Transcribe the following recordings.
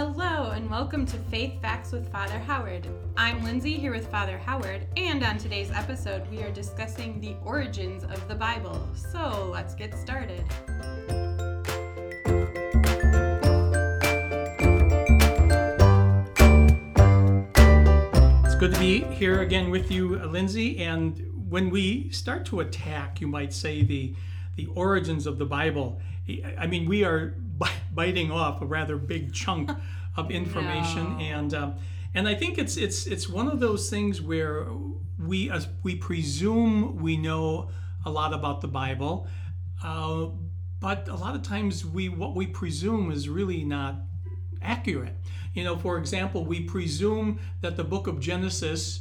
Hello, and welcome to Faith Facts with Father Howard. I'm Lindsay here with Father Howard, and on today's episode, we are discussing the origins of the Bible. So let's get started. It's good to be here again with you, Lindsay. And when we start to attack, you might say, the, the origins of the Bible, I mean, we are biting off a rather big chunk of information, No. and um, and I think it's it's it's one of those things where we uh, we presume we know a lot about the Bible, uh, but a lot of times we what we presume is really not accurate. You know, for example, we presume that the book of Genesis,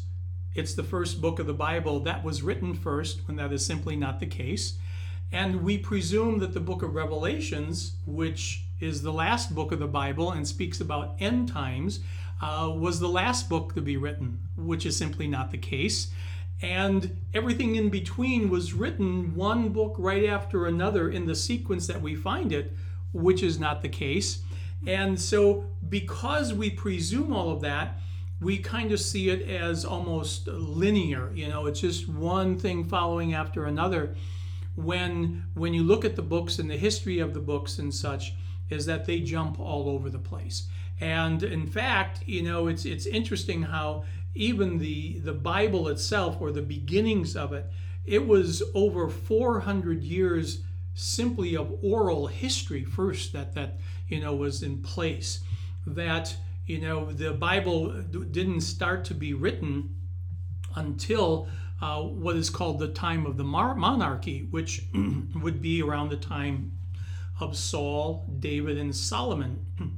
it's the first book of the Bible that was written first, when that is simply not the case. And we presume that the book of Revelations, which is the last book of the Bible and speaks about end times, uh, was the last book to be written, which is simply not the case. And everything in between was written one book right after another in the sequence that we find it, which is not the case. And so, because we presume all of that, we kind of see it as almost linear. You know, it's just one thing following after another when when you look at the books and the history of the books and such is that they jump all over the place. And in fact you know it's it's interesting how even the the bible itself or the beginnings of it it was over 400 years simply of oral history first that that you know was in place. That you know the bible didn't start to be written until uh, what is called the time of the mar- monarchy, which would be around the time of Saul, David, and Solomon.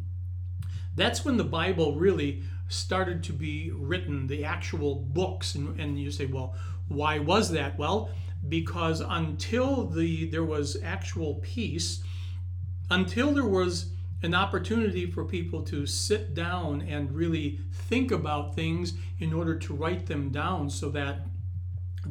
That's when the Bible really started to be written, the actual books. And, and you say, well, why was that? Well, because until the there was actual peace, until there was an opportunity for people to sit down and really think about things in order to write them down so that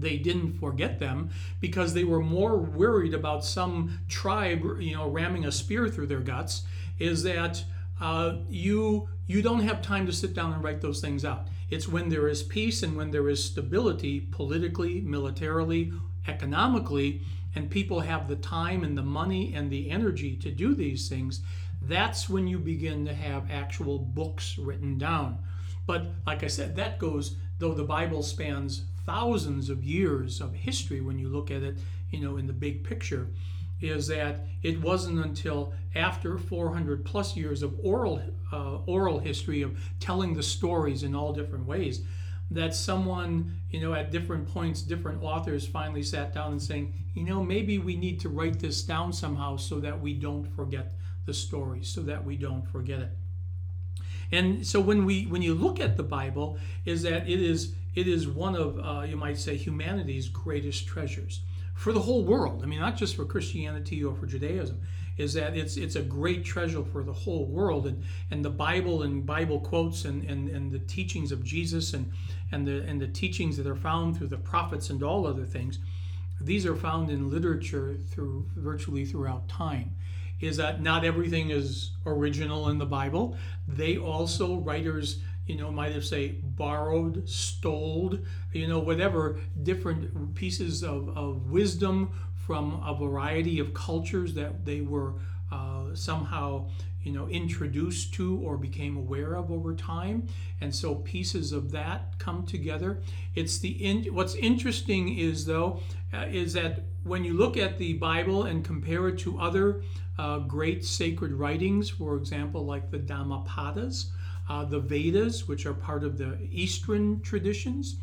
they didn't forget them because they were more worried about some tribe, you know, ramming a spear through their guts. Is that uh, you you don't have time to sit down and write those things out. It's when there is peace and when there is stability, politically, militarily, economically, and people have the time and the money and the energy to do these things. That's when you begin to have actual books written down. But like I said, that goes though the Bible spans thousands of years of history when you look at it, you know, in the big picture, is that it wasn't until after 400 plus years of oral uh, oral history of telling the stories in all different ways that someone, you know, at different points, different authors finally sat down and saying, you know, maybe we need to write this down somehow so that we don't forget the story, so that we don't forget it. And so when we when you look at the Bible, is that it is it is one of uh, you might say humanity's greatest treasures for the whole world. I mean, not just for Christianity or for Judaism. Is that it's it's a great treasure for the whole world, and and the Bible and Bible quotes and and, and the teachings of Jesus and and the and the teachings that are found through the prophets and all other things. These are found in literature through virtually throughout time is that not everything is original in the Bible. They also, writers, you know, might have say borrowed, stole, you know, whatever different pieces of, of wisdom from a variety of cultures that they were uh, somehow, you know, introduced to or became aware of over time. And so pieces of that come together. It's the in, what's interesting is though uh, is that when you look at the Bible and compare it to other uh, great sacred writings, for example, like the Dhammapadas, uh, the Vedas, which are part of the Eastern traditions,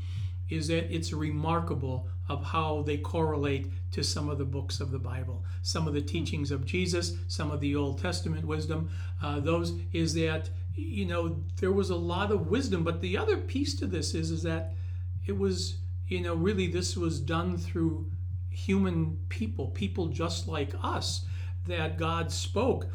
is that it's remarkable of how they correlate to some of the books of the Bible, some of the teachings of Jesus, some of the Old Testament wisdom. Uh, those is that you know there was a lot of wisdom, but the other piece to this is is that it was you know really this was done through human people, people just like us that God spoke.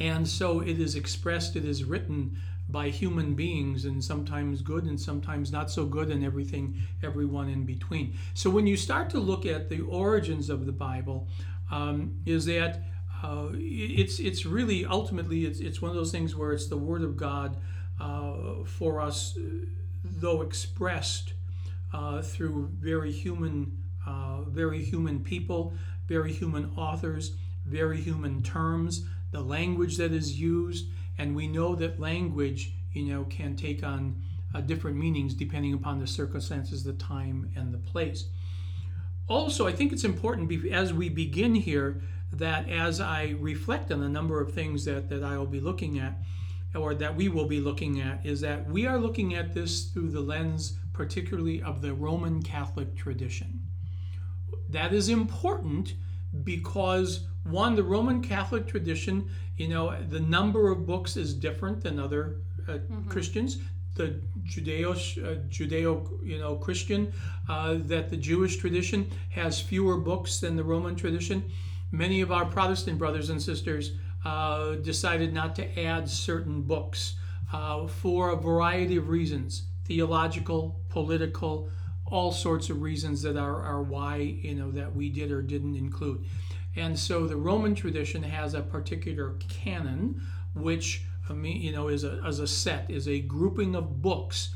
And so it is expressed, it is written by human beings, and sometimes good and sometimes not so good, and everything, everyone in between. So when you start to look at the origins of the Bible, um, is that uh, it's it's really ultimately it's, it's one of those things where it's the Word of God uh, for us, though expressed uh, through very human, uh, very human people, very human authors, very human terms, the language that is used, and we know that language, you know, can take on uh, different meanings depending upon the circumstances, the time, and the place. Also, I think it's important as we begin here that as I reflect on the number of things that, that I will be looking at, or that we will be looking at, is that we are looking at this through the lens, particularly of the Roman Catholic tradition. That is important because, one, the Roman Catholic tradition, you know, the number of books is different than other uh, mm-hmm. Christians the Judeo uh, Judeo you know Christian uh, that the Jewish tradition has fewer books than the Roman tradition. Many of our Protestant brothers and sisters uh, decided not to add certain books uh, for a variety of reasons, theological, political, all sorts of reasons that are, are why you know that we did or didn't include. And so the Roman tradition has a particular canon which you know, is a, as a set, is a grouping of books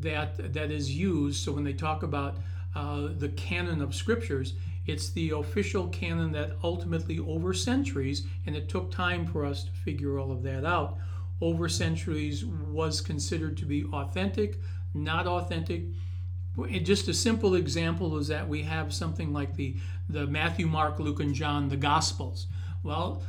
that that is used. So when they talk about uh, the canon of scriptures, it's the official canon that ultimately, over centuries, and it took time for us to figure all of that out, over centuries was considered to be authentic, not authentic. Just a simple example is that we have something like the, the Matthew, Mark, Luke, and John, the Gospels. Well,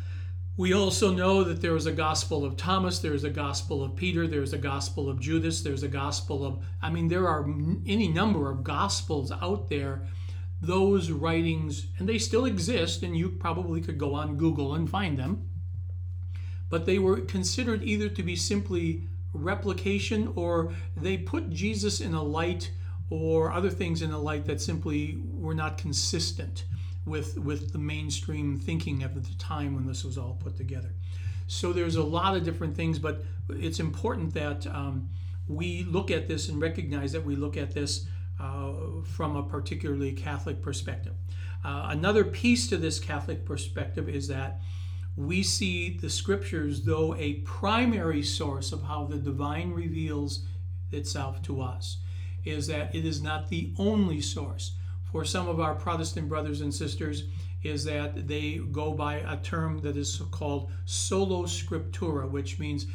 we also know that there is a gospel of Thomas, there's a gospel of Peter, there's a gospel of Judas, there's a gospel of, I mean, there are any number of gospels out there. Those writings, and they still exist, and you probably could go on Google and find them, but they were considered either to be simply replication or they put Jesus in a light or other things in a light that simply were not consistent with with the mainstream thinking of the time when this was all put together. So there's a lot of different things, but it's important that um, we look at this and recognize that we look at this uh, from a particularly Catholic perspective. Uh, another piece to this Catholic perspective is that we see the scriptures, though a primary source of how the divine reveals itself to us, is that it is not the only source for some of our Protestant brothers and sisters is that they go by a term that is called sola scriptura, which means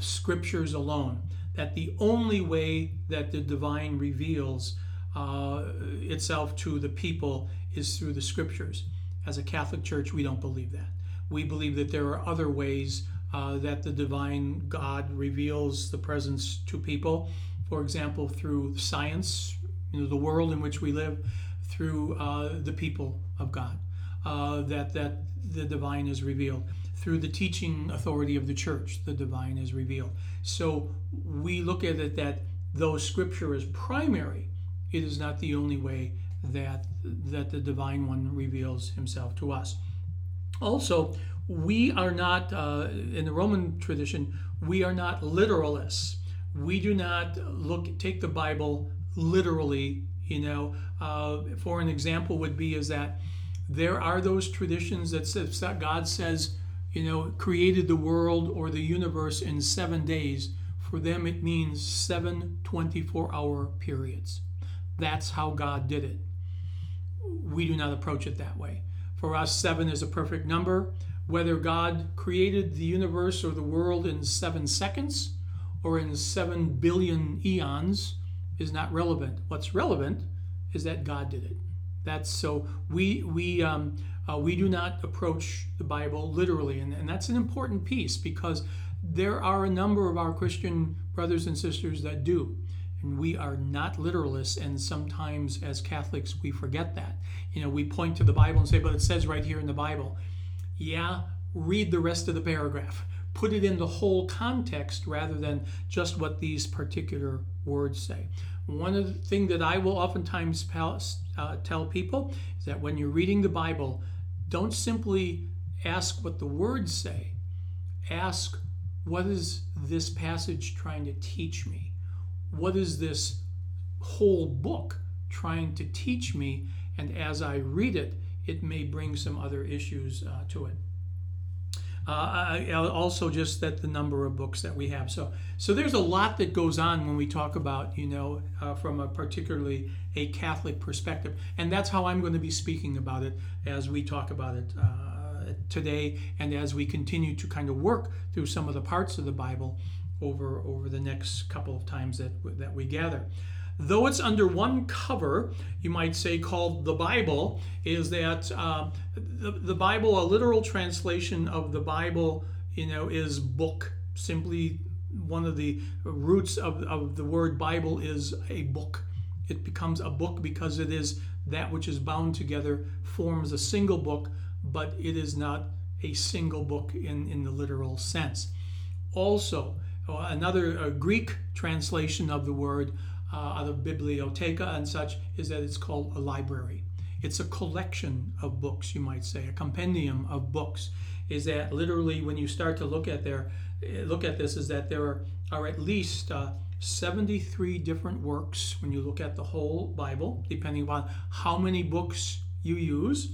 scriptures alone. That the only way that the divine reveals uh, itself to the people is through the scriptures. As a Catholic Church, we don't believe that. We believe that there are other ways uh, that the divine God reveals the presence to people. For example, through science, you know, the world in which we live, through uh, the people of God, uh, that, that the divine is revealed. Through the teaching authority of the church, the divine is revealed. So we look at it that though scripture is primary, it is not the only way that, that the divine one reveals himself to us. Also, we are not, uh, in the Roman tradition, we are not literalists. We do not look take the Bible literally you know, uh, for an example, would be is that there are those traditions that says that God says, you know, created the world or the universe in seven days. For them, it means seven 24 hour periods. That's how God did it. We do not approach it that way. For us, seven is a perfect number. Whether God created the universe or the world in seven seconds or in seven billion eons, is not relevant. What's relevant is that God did it. That's so we we um, uh, we do not approach the Bible literally, and, and that's an important piece because there are a number of our Christian brothers and sisters that do. And we are not literalists, and sometimes as Catholics we forget that. You know, we point to the Bible and say, but it says right here in the Bible. Yeah, read the rest of the paragraph. Put it in the whole context rather than just what these particular words say. One of the things that I will oftentimes uh, tell people is that when you're reading the Bible, don't simply ask what the words say. Ask, what is this passage trying to teach me? What is this whole book trying to teach me? And as I read it, it may bring some other issues uh, to it. Uh, also, just that the number of books that we have. So, so there's a lot that goes on when we talk about, you know, uh, from a particularly a Catholic perspective, and that's how I'm going to be speaking about it as we talk about it uh, today, and as we continue to kind of work through some of the parts of the Bible over over the next couple of times that that we gather though it's under one cover, you might say, called the Bible, is that uh, the, the Bible, a literal translation of the Bible, you know, is book. Simply one of the roots of, of the word Bible is a book. It becomes a book because it is that which is bound together, forms a single book, but it is not a single book in, in the literal sense. Also, uh, another uh, Greek translation of the word uh, out of bibliotheca and such is that it's called a library. It's a collection of books, you might say, a compendium of books. Is that literally when you start to look at there, eh, look at this, is that there are, are at least uh, 73 different works when you look at the whole Bible, depending upon how many books you use.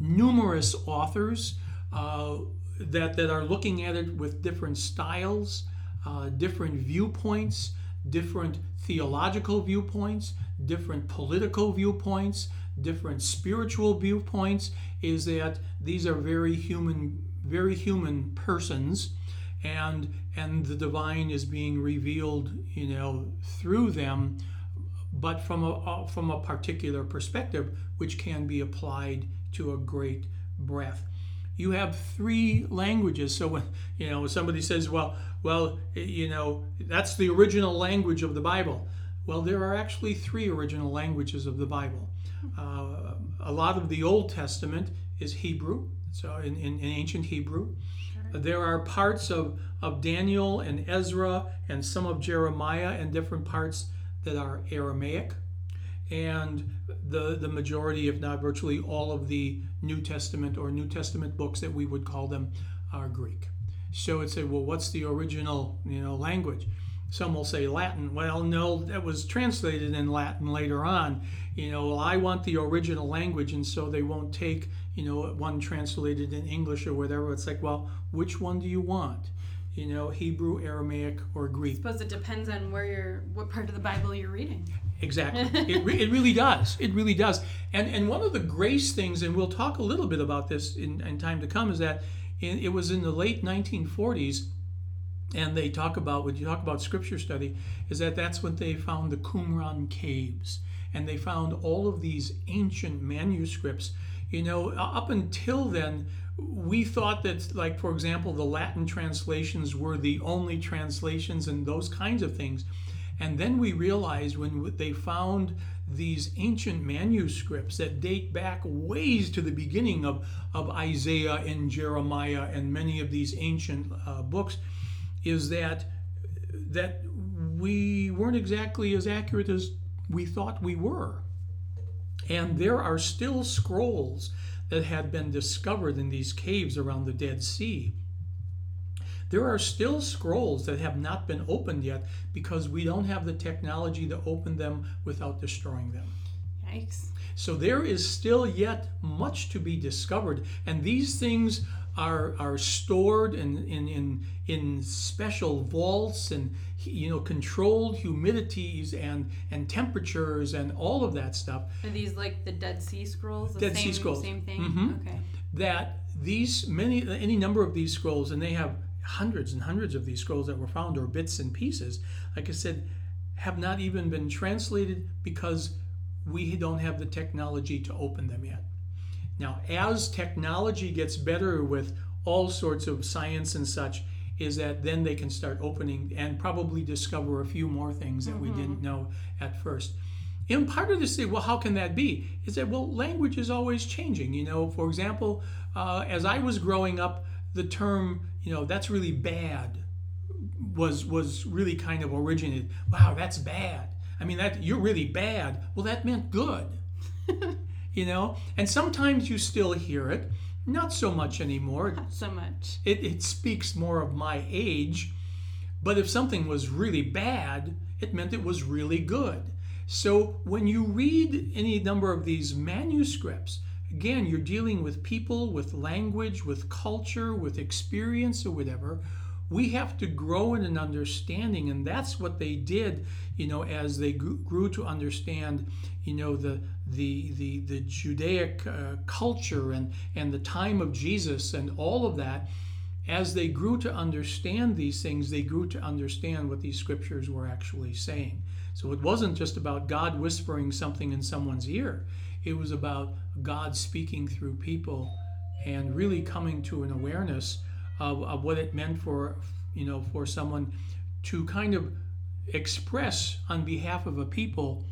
Numerous authors uh, that, that are looking at it with different styles, uh, different viewpoints different theological viewpoints, different political viewpoints, different spiritual viewpoints, is that these are very human, very human persons, and and the divine is being revealed, you know, through them, but from a from a particular perspective, which can be applied to a great breadth you have three languages. So when you know somebody says, "Well, well, you know, that's the original language of the Bible." Well, there are actually three original languages of the Bible. Uh, a lot of the Old Testament is Hebrew, so in, in, in ancient Hebrew. Sure. There are parts of, of Daniel and Ezra and some of Jeremiah and different parts that are Aramaic and the the majority, if not virtually all of the New Testament or New Testament books that we would call them are Greek. So it said, well, what's the original you know language? Some will say Latin. Well, no, that was translated in Latin later on. You know, well, I want the original language, and so they won't take you know one translated in English or whatever. It's like, well, which one do you want? you know, Hebrew, Aramaic, or Greek. I suppose it depends on where you're, what part of the Bible you're reading. Exactly. it, re- it really does. It really does. And and one of the grace things, and we'll talk a little bit about this in, in time to come, is that in, it was in the late 1940s, and they talk about when you talk about scripture study, is that that's when they found the Qumran caves, and they found all of these ancient manuscripts. You know, up until then, we thought that, like for example, the Latin translations were the only translations and those kinds of things. And then we realized when they found these ancient manuscripts that date back ways to the beginning of, of Isaiah and Jeremiah and many of these ancient uh, books, is that that we weren't exactly as accurate as we thought we were. And there are still scrolls that had been discovered in these caves around the Dead Sea there are still scrolls that have not been opened yet because we don't have the technology to open them without destroying them. Yikes. So there is still yet much to be discovered, and these things are are stored in in in, in special vaults and you know controlled humidities and and temperatures and all of that stuff. Are these like the Dead Sea Scrolls? The Dead same, Sea Scrolls. Same thing. Mm-hmm. Okay. That these many any number of these scrolls, and they have hundreds and hundreds of these scrolls that were found, or bits and pieces, like I said, have not even been translated because we don't have the technology to open them yet. Now, as technology gets better with all sorts of science and such, is that then they can start opening and probably discover a few more things that mm-hmm. we didn't know at first. And part of this, thing, well, how can that be? Is that, well, language is always changing. You know, for example, uh, as I was growing up, the term you know that's really bad was was really kind of originated. Wow that's bad. I mean that you're really bad. Well that meant good. You know? And sometimes you still hear it. Not so much anymore. Not so much. It, it speaks more of my age. But if something was really bad it meant it was really good. So when you read any number of these manuscripts again, you're dealing with people, with language, with culture, with experience, or whatever. We have to grow in an understanding, and that's what they did, you know, as they grew to understand, you know, the the the the Judaic uh, culture and and the time of Jesus and all of that. As they grew to understand these things, they grew to understand what these scriptures were actually saying. So it wasn't just about God whispering something in someone's ear. It was about God speaking through people and really coming to an awareness of, of what it meant for you know for someone to kind of express on behalf of a people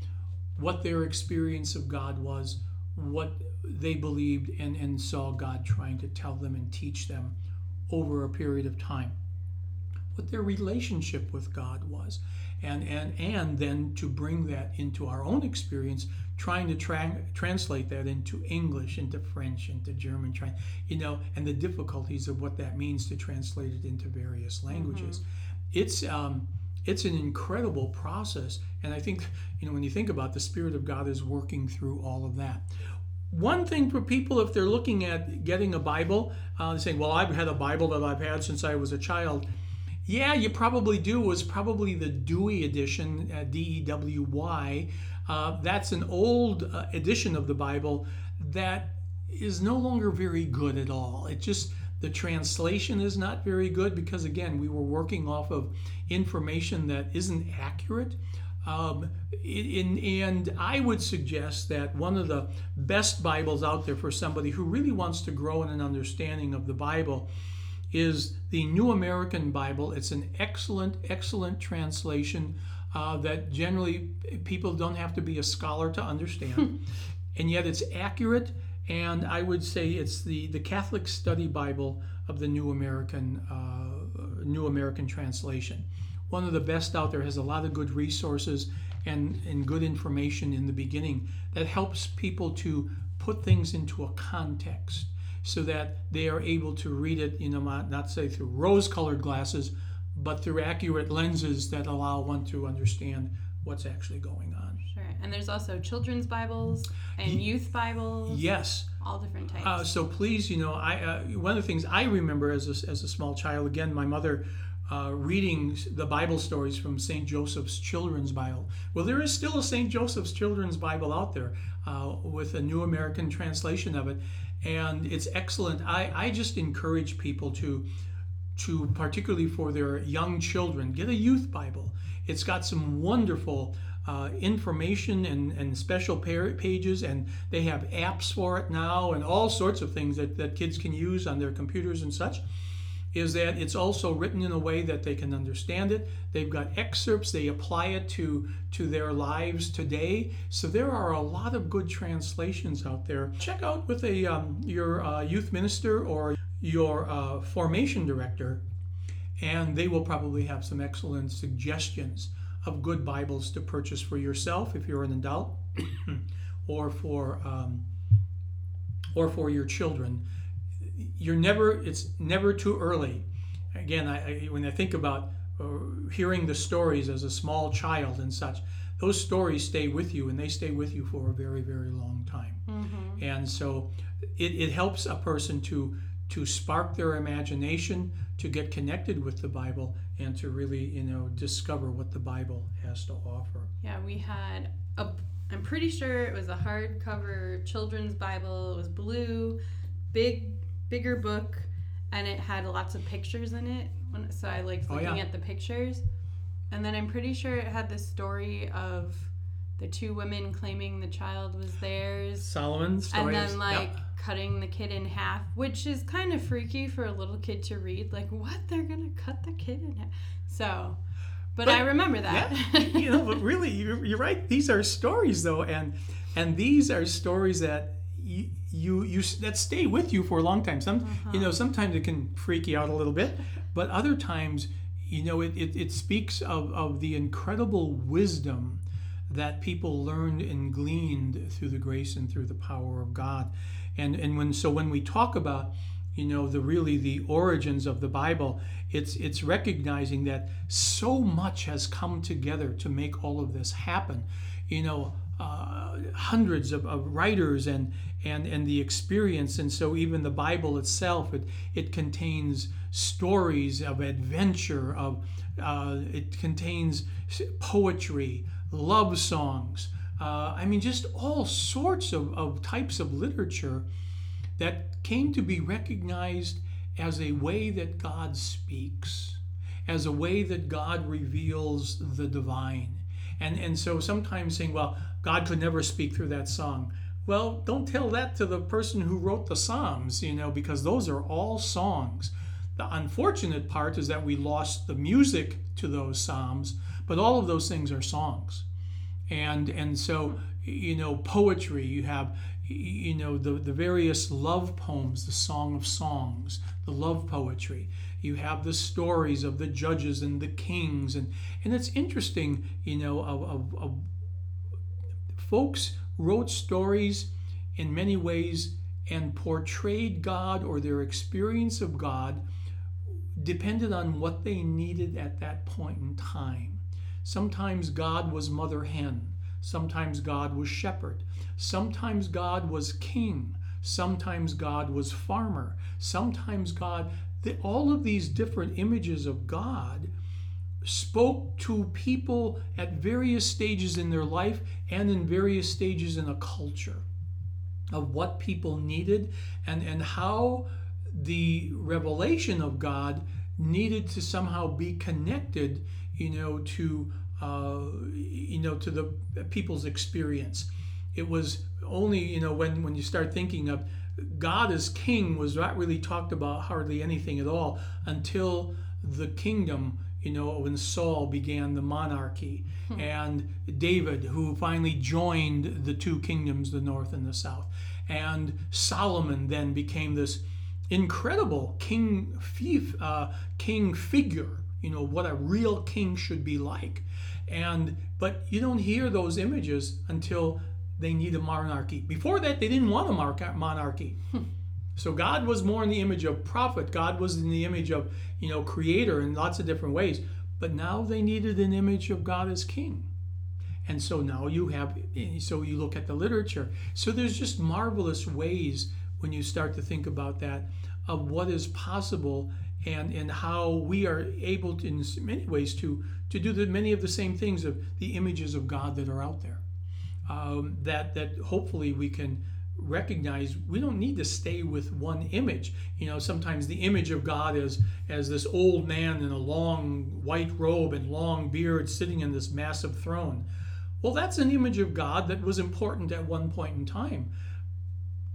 what their experience of God was, what they believed and, and saw God trying to tell them and teach them over a period of time, what their relationship with God was and and and then to bring that into our own experience trying to tra- translate that into english into french into german trying you know and the difficulties of what that means to translate it into various languages mm-hmm. it's um, it's an incredible process and i think you know when you think about it, the spirit of god is working through all of that one thing for people if they're looking at getting a bible uh, saying well i've had a bible that i've had since i was a child yeah, you probably do. Was probably the Douay edition, uh, D E W Y. Uh, that's an old uh, edition of the Bible that is no longer very good at all. It just, the translation is not very good because, again, we were working off of information that isn't accurate. Um, in, and I would suggest that one of the best Bibles out there for somebody who really wants to grow in an understanding of the Bible is the New American Bible. It's an excellent, excellent translation uh, that generally people don't have to be a scholar to understand. and yet it's accurate, and I would say it's the, the Catholic Study Bible of the New American, uh, New American translation. One of the best out there has a lot of good resources and, and good information in the beginning that helps people to put things into a context so that they are able to read it, you know, not, not say through rose colored glasses, but through accurate lenses that allow one to understand what's actually going on. Sure. And there's also children's Bibles and youth Bibles. Yes. All different types. Uh, so please, you know, I uh, one of the things I remember as a, as a small child, again, my mother uh, reading the Bible stories from St. Joseph's Children's Bible. Well, there is still a St. Joseph's Children's Bible out there uh, with a New American translation of it and it's excellent. I, I just encourage people to to particularly for their young children get a youth Bible. It's got some wonderful uh, information and, and special pages, and they have apps for it now, and all sorts of things that, that kids can use on their computers and such is that it's also written in a way that they can understand it. They've got excerpts, they apply it to, to their lives today. So there are a lot of good translations out there. Check out with a um, your uh, youth minister or your uh, formation director, and they will probably have some excellent suggestions of good Bibles to purchase for yourself if you're an adult, or for um, or for your children you're never it's never too early. Again I, I, when i think about uh, hearing the stories as a small child and such those stories stay with you and they stay with you for a very very long time. Mm-hmm. and so it, it helps a person to to spark their imagination to get connected with the bible and to really you know discover what the bible has to offer. Yeah we had a i'm pretty sure it was a hardcover children's bible. It was blue big bigger book and it had lots of pictures in it. So I liked oh, looking oh, yeah. at the pictures. And then I'm pretty sure it had the story of the two women claiming the child was theirs. Solomon's stories. And then like cutting the kid in half, which is kind of freaky for a little kid to read. Like, what? They're gonna cut the kid in half. So but, but I remember that. Yeah, you know, but really, you're, you're right. These are stories, though, and and these are stories that you, you you that stay with you for a long time. Some uh-huh. you know sometimes it can freak you out a little bit, but other times you know it, it, it speaks of, of the incredible wisdom that people learned and gleaned through the grace and through the power of God. And and when so when we talk about you know the really the origins of the Bible, it's it's recognizing that so much has come together to make all of this happen. You know, uh, hundreds of, of, writers and, and, and the experience. And so, even the Bible itself, it, it contains stories of adventure, of, uh, it contains poetry, love songs. Uh, I mean, just all sorts of, of types of literature that came to be recognized as a way that God speaks, as a way that God reveals the divine. And, and so sometimes saying, well, God could never speak through that song. Well, don't tell that to the person who wrote the Psalms, you know, because those are all songs. The unfortunate part is that we lost the music to those Psalms, but all of those things are songs. And and so, you know, poetry, you have you know the, the various love poems the song of songs the love poetry you have the stories of the judges and the kings and and it's interesting you know of, of, of folks wrote stories in many ways and portrayed God or their experience of God depended on what they needed at that point in time. Sometimes God was mother hen, sometimes God was shepherd, sometimes God was king, sometimes God was farmer, sometimes God, all of these different images of God spoke to people at various stages in their life and in various stages in a culture of what people needed and, and how the revelation of God needed to somehow be connected, you know, to uh, you know to the people's experience. It was only you know when when you start thinking of God as king was not really talked about hardly anything at all until the kingdom you know, when Saul began the monarchy, hmm. and David, who finally joined the two kingdoms, the north and the south. And Solomon then became this incredible king, uh, king figure, you know, what a real king should be like. And but you don't hear those images until they need a monarchy. Before that, they didn't want a monarchy. Hmm. So God was more in the image of prophet. God was in the image of, you know, creator in lots of different ways. But now they needed an image of God as king. And so now you have, so you look at the literature. So there's just marvelous ways when you start to think about that of what is possible and, and how we are able to, in many ways to, to do the, many of the same things of the images of God that are out there. Um, that, that hopefully we can recognize we don't need to stay with one image. You know sometimes the image of god is as this old man in a long white robe and long beard sitting in this massive throne. Well that's an image of god that was important at one point in time.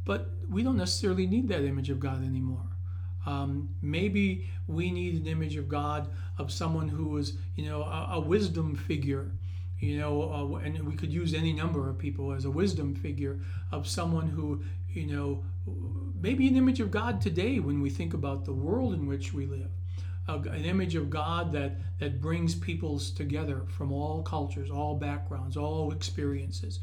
But we don't necessarily need that image of god anymore. Um, maybe we need an image of god of someone who is you know a, a wisdom figure you know, uh, and we could use any number of people as a wisdom figure of someone who, you know, maybe an image of God today when we think about the world in which we live. Uh, an image of God that, that brings peoples together from all cultures, all backgrounds, all experiences.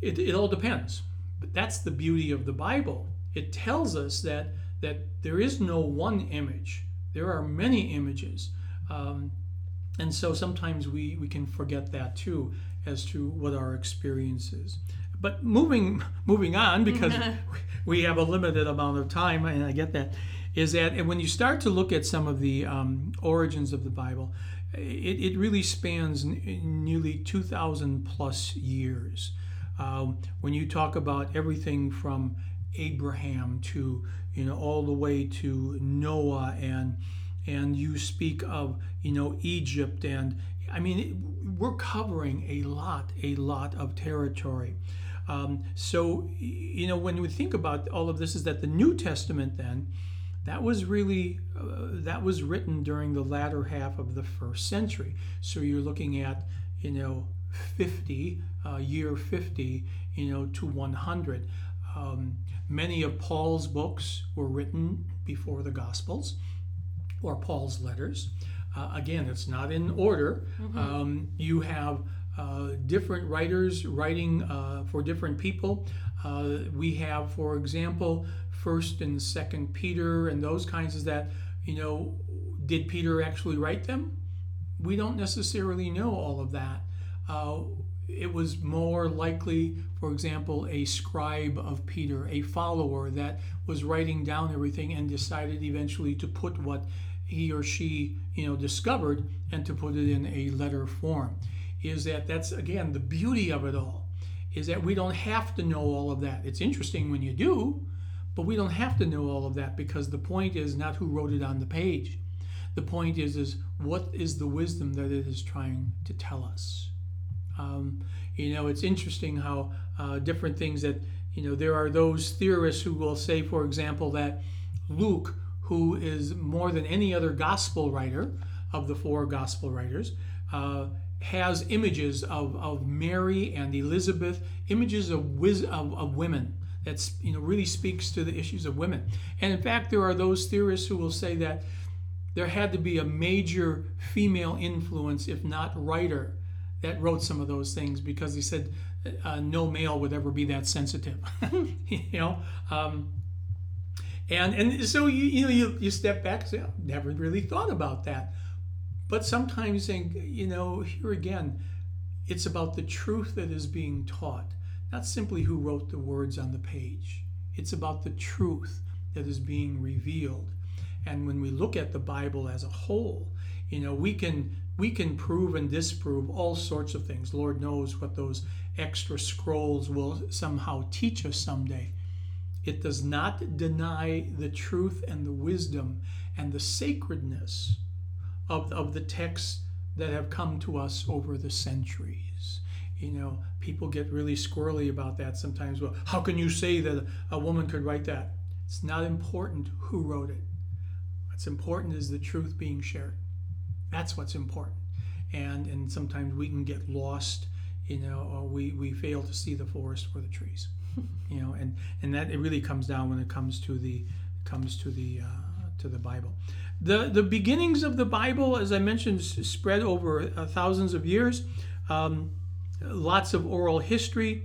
It, it all depends. But that's the beauty of the Bible. It tells us that, that there is no one image, there are many images. Um, and so sometimes we, we can forget that too as to what our experience is. But moving moving on because we have a limited amount of time, and I get that, is that when you start to look at some of the um, origins of the Bible, it, it really spans n- nearly 2,000 plus years. Um, when you talk about everything from Abraham to you know all the way to Noah and and you speak of you know Egypt and I mean we're covering a lot a lot of territory. Um, so you know when we think about all of this is that the New Testament then that was really uh, that was written during the latter half of the first century. So you're looking at you know 50 uh, year 50 you know to 100. Um, many of Paul's books were written before the Gospels or Paul's letters. Uh, again, it's not in order. Mm-hmm. Um, you have uh, different writers writing uh, for different people. Uh, we have, for example, First and Second Peter and those kinds of that. You know, did Peter actually write them? We don't necessarily know all of that. It was more likely, for example, a scribe of Peter, a follower that was writing down everything and decided eventually to put what he or she, you know, discovered and to put it in a letter form. Is that that's again the beauty of it all, is that we don't have to know all of that. It's interesting when you do, but we don't have to know all of that because the point is not who wrote it on the page. The point is is what is the wisdom that it is trying to tell us. Um, you know, it's interesting how uh, different things that, you know, there are those theorists who will say, for example, that Luke, who is more than any other gospel writer of the four gospel writers, uh, has images of, of Mary and Elizabeth, images of, wiz- of, of women. That's you know really speaks to the issues of women. And in fact, there are those theorists who will say that there had to be a major female influence, if not writer, that wrote some of those things because he said uh, no male would ever be that sensitive, you know. Um, and and so you you know you, you step back and say, oh, never really thought about that. But sometimes think, you know, here again, it's about the truth that is being taught, not simply who wrote the words on the page. It's about the truth that is being revealed. And when we look at the Bible as a whole, you know, we can we can prove and disprove all sorts of things. Lord knows what those extra scrolls will somehow teach us someday. It does not deny the truth and the wisdom and the sacredness of, of the texts that have come to us over the centuries. You know, people get really squirrely about that sometimes. Well, how can you say that a woman could write that? It's not important who wrote it. What's important is the truth being shared. That's what's important. And and sometimes we can get lost, you know, or we, we fail to see the forest for the trees. you know, and, and that it really comes down when it comes to the comes to the uh, to the Bible. The the beginnings of the Bible, as I mentioned, spread over uh, thousands of years. Um, lots of oral history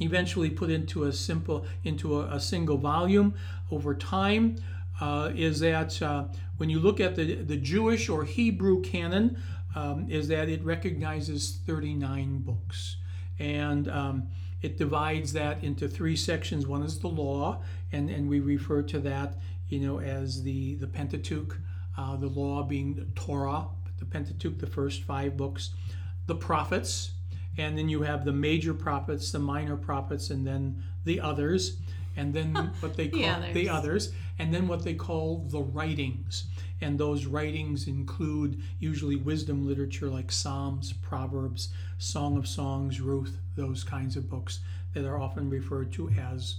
eventually put into a simple into a, a single volume over time uh, is that uh, when you look at the, the Jewish or Hebrew canon, um, is that it recognizes 39 books. And um, it divides that into three sections. One is the law, and, and we refer to that, you know, as the, the Pentateuch, uh, the law being the Torah, the Pentateuch, the first five books, the prophets, and then you have the major prophets, the minor prophets, and then the others and then what they call the others. the others. And then what they call the writings. And those writings include usually wisdom literature like Psalms, Proverbs, Song of Songs, Ruth, those kinds of books that are often referred to as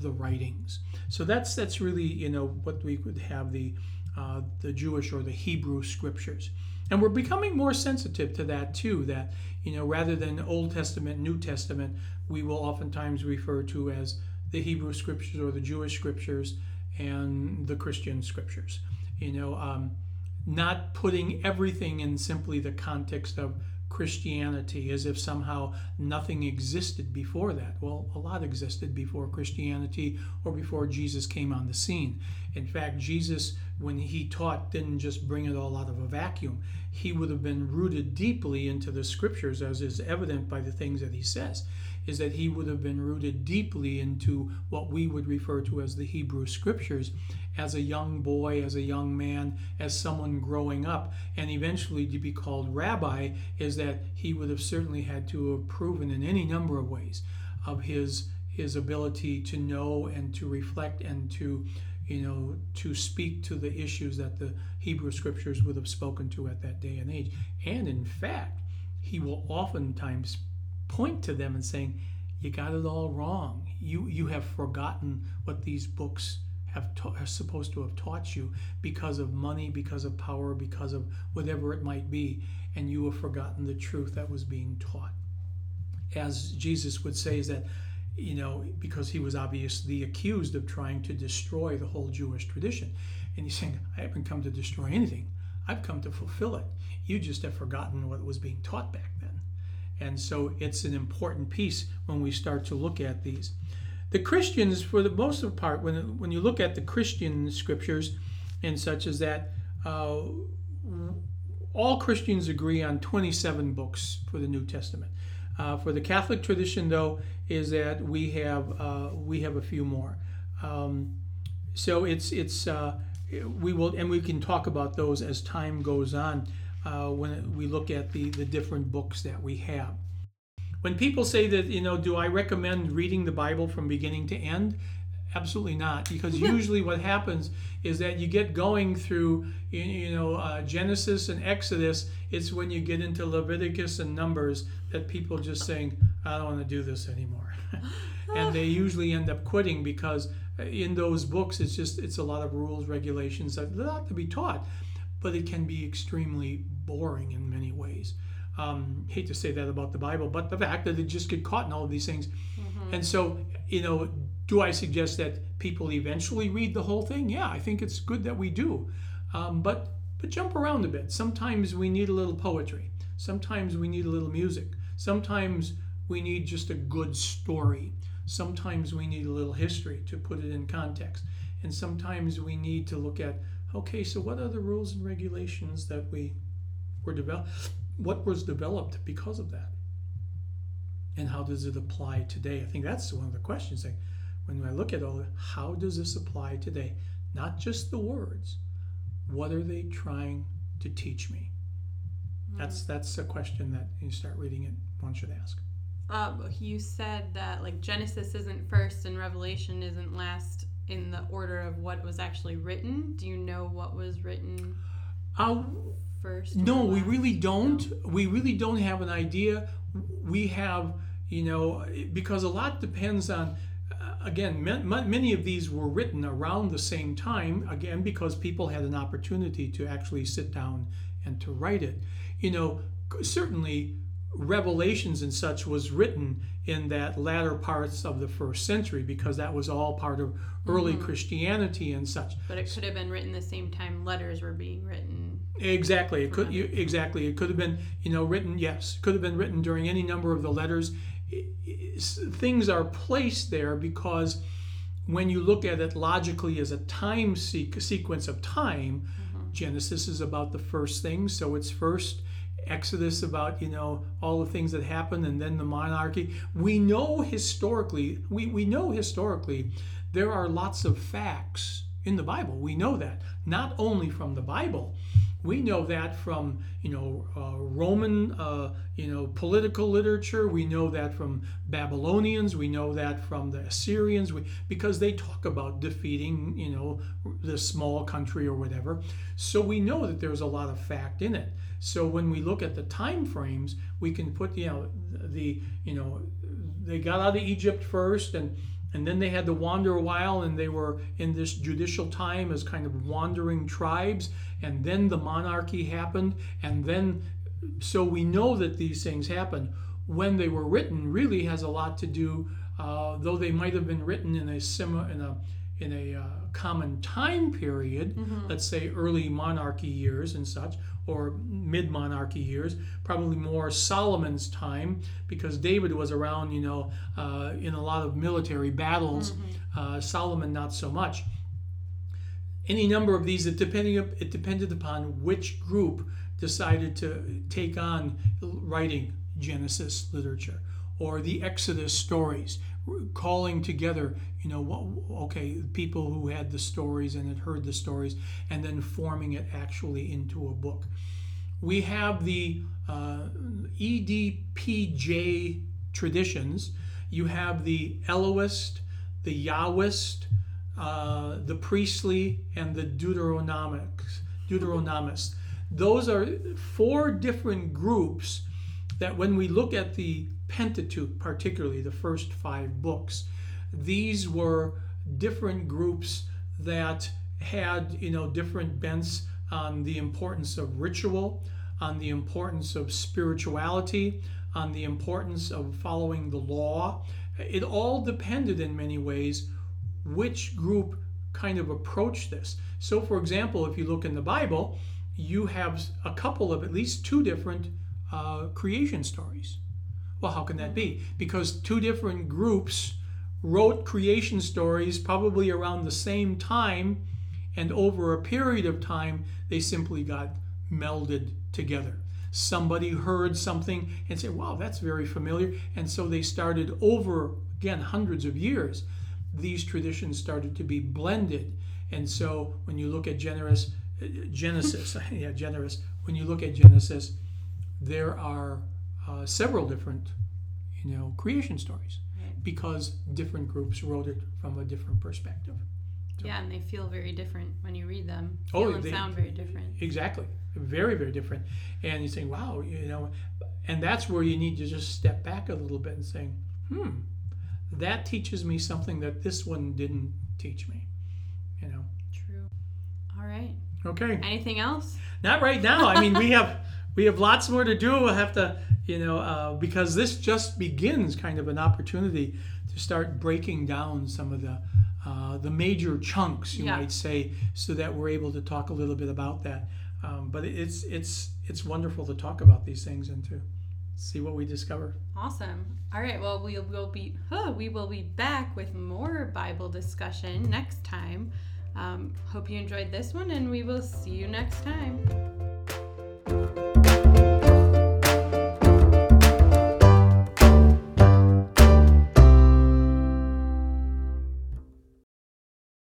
the writings. So that's that's really you know what we would have the uh, the Jewish or the Hebrew scriptures. And we're becoming more sensitive to that too, that, you know, rather than Old Testament, New Testament, we will oftentimes refer to as the Hebrew scriptures or the Jewish scriptures and the Christian scriptures. You know, um, not putting everything in simply the context of Christianity as if somehow nothing existed before that. Well, a lot existed before Christianity or before Jesus came on the scene. In fact, Jesus, when he taught, didn't just bring it all out of a vacuum. He would have been rooted deeply into the scriptures, as is evident by the things that he says is that he would have been rooted deeply into what we would refer to as the Hebrew scriptures as a young boy, as a young man, as someone growing up, and eventually to be called rabbi, is that he would have certainly had to have proven in any number of ways of his his ability to know and to reflect and to you know to speak to the issues that the Hebrew scriptures would have spoken to at that day and age. And in fact, he will oftentimes point to them and saying, "You got it all wrong. You you have forgotten what these books have ta- are supposed to have taught you because of money, because of power, because of whatever it might be, and you have forgotten the truth that was being taught." As Jesus would say, is that you know, because he was obviously accused of trying to destroy the whole Jewish tradition. And he's saying, I haven't come to destroy anything. I've come to fulfill it. You just have forgotten what was being taught back then. And so it's an important piece when we start to look at these. The Christians, for the most part, when, when you look at the Christian scriptures and such as that, uh, all Christians agree on 27 books for the New Testament. Uh, for the Catholic tradition, though, is that we have uh, we have a few more. Um, so it's it's uh, we will and we can talk about those as time goes on uh, when we look at the the different books that we have. When people say that you know, do I recommend reading the Bible from beginning to end? Absolutely not, because usually what happens is that you get going through, you know, uh, Genesis and Exodus. It's when you get into Leviticus and Numbers that people just saying, "I don't want to do this anymore," and they usually end up quitting because in those books it's just it's a lot of rules, regulations that ought to be taught, but it can be extremely boring in many ways. Um, hate to say that about the Bible, but the fact that they just get caught in all of these things, mm-hmm. and so you know do I suggest that people eventually read the whole thing? Yeah, I think it's good that we do. Um, but but jump around a bit. Sometimes we need a little poetry. Sometimes we need a little music. Sometimes we need just a good story. Sometimes we need a little history to put it in context. And sometimes we need to look at okay, so what are the rules and regulations that we were developed? What was developed because of that? And how does it apply today? I think that's one of the questions. Like, when I look at all that, how does this apply today? Not just the words. What are they trying to teach me? Mm. That's that's a question that you start reading it, one should ask. Uh, you said that like Genesis isn't first and Revelation isn't last in the order of what was actually written. Do you know what was written uh, first? No, we really don't. No. We really don't have an idea. We have, you know, because a lot depends on again, many of these were written around the same time, again, because people had an opportunity to actually sit down and to write it. You know, certainly Revelations and such was written in that latter parts of the first century because that was all part of early mm-hmm. Christianity and such. But it could have been written the same time letters were being written. Exactly. It could you, exactly. It could have been you know written. Yes, could have been written during any number of the letters things are placed there because when you look at it logically as a time sequence of time, mm-hmm. Genesis is about the first thing, so it's first. Exodus about you know all the things that happened and then the monarchy. We know historically, we, we know historically there are lots of facts in the Bible. We know that not only from the Bible, we know that from you know uh, Roman uh, you know political literature. We know that from Babylonians. We know that from the Assyrians. We, because they talk about defeating you know the small country or whatever. So we know that there's a lot of fact in it. So when we look at the time frames, we can put you know the you know they got out of Egypt first and and then they had to wander a while and they were in this judicial time as kind of wandering tribes. And then the monarchy happened. And then, so we know that these things happened. When they were written, really has a lot to do, uh, though they might have been written in a similar, in a, in a uh, common time period, mm-hmm. let's say early monarchy years and such, or mid monarchy years, probably more Solomon's time, because David was around, you know, uh, in a lot of military battles. Mm-hmm. Uh, Solomon, not so much. Any number of these, it depending it depended upon which group decided to take on writing Genesis literature or the Exodus stories calling together, you know, what, okay, people who had the stories and had heard the stories, and then forming it actually into a book. We have the uh, EDPJ traditions. You have the Elohist, the Yahwist, uh, the Priestly, and the Deuteronomics. Deuteronomist. Those are four different groups that when we look at the Pentateuch, particularly the first five books, these were different groups that had you know different bents on the importance of ritual, on the importance of spirituality, on the importance of following the law. It all depended in many ways which group kind of approached this. So, for example, if you look in the Bible, you have a couple of at least two different uh, creation stories. Well, how can that be? Because two different groups wrote creation stories probably around the same time, and over a period of time, they simply got melded together. somebody heard something and said, wow, that's very familiar. And so they started over, again, hundreds of years, these traditions started to be blended. And so when you look at generous, Genesis, uh, yeah, generous, when you look at Genesis, there are uh, several different, you know, creation stories because different groups wrote it from a different perspective. So. Yeah, and they feel very different when you read them. Feel oh, and they sound very different. Exactly, very very different. And you think, wow, you know, and that's where you need to just step back a little bit and saying, hmm, that teaches me something that this one didn't teach me. You know. True. All right. Okay. Anything else? Not right now. I mean, we have we have lots more to do. We'll have to, you know, uh, because this just begins kind of an opportunity to start breaking down some of the uh, the major chunks, you yeah. might say, so that we're able to talk a little bit about that. Um, but it's it's it's wonderful to talk about these things and to see what we discover. Awesome. All right. Well, we will be oh, we will be back with more Bible discussion next time. Um, hope you enjoyed this one, and we will see you next time.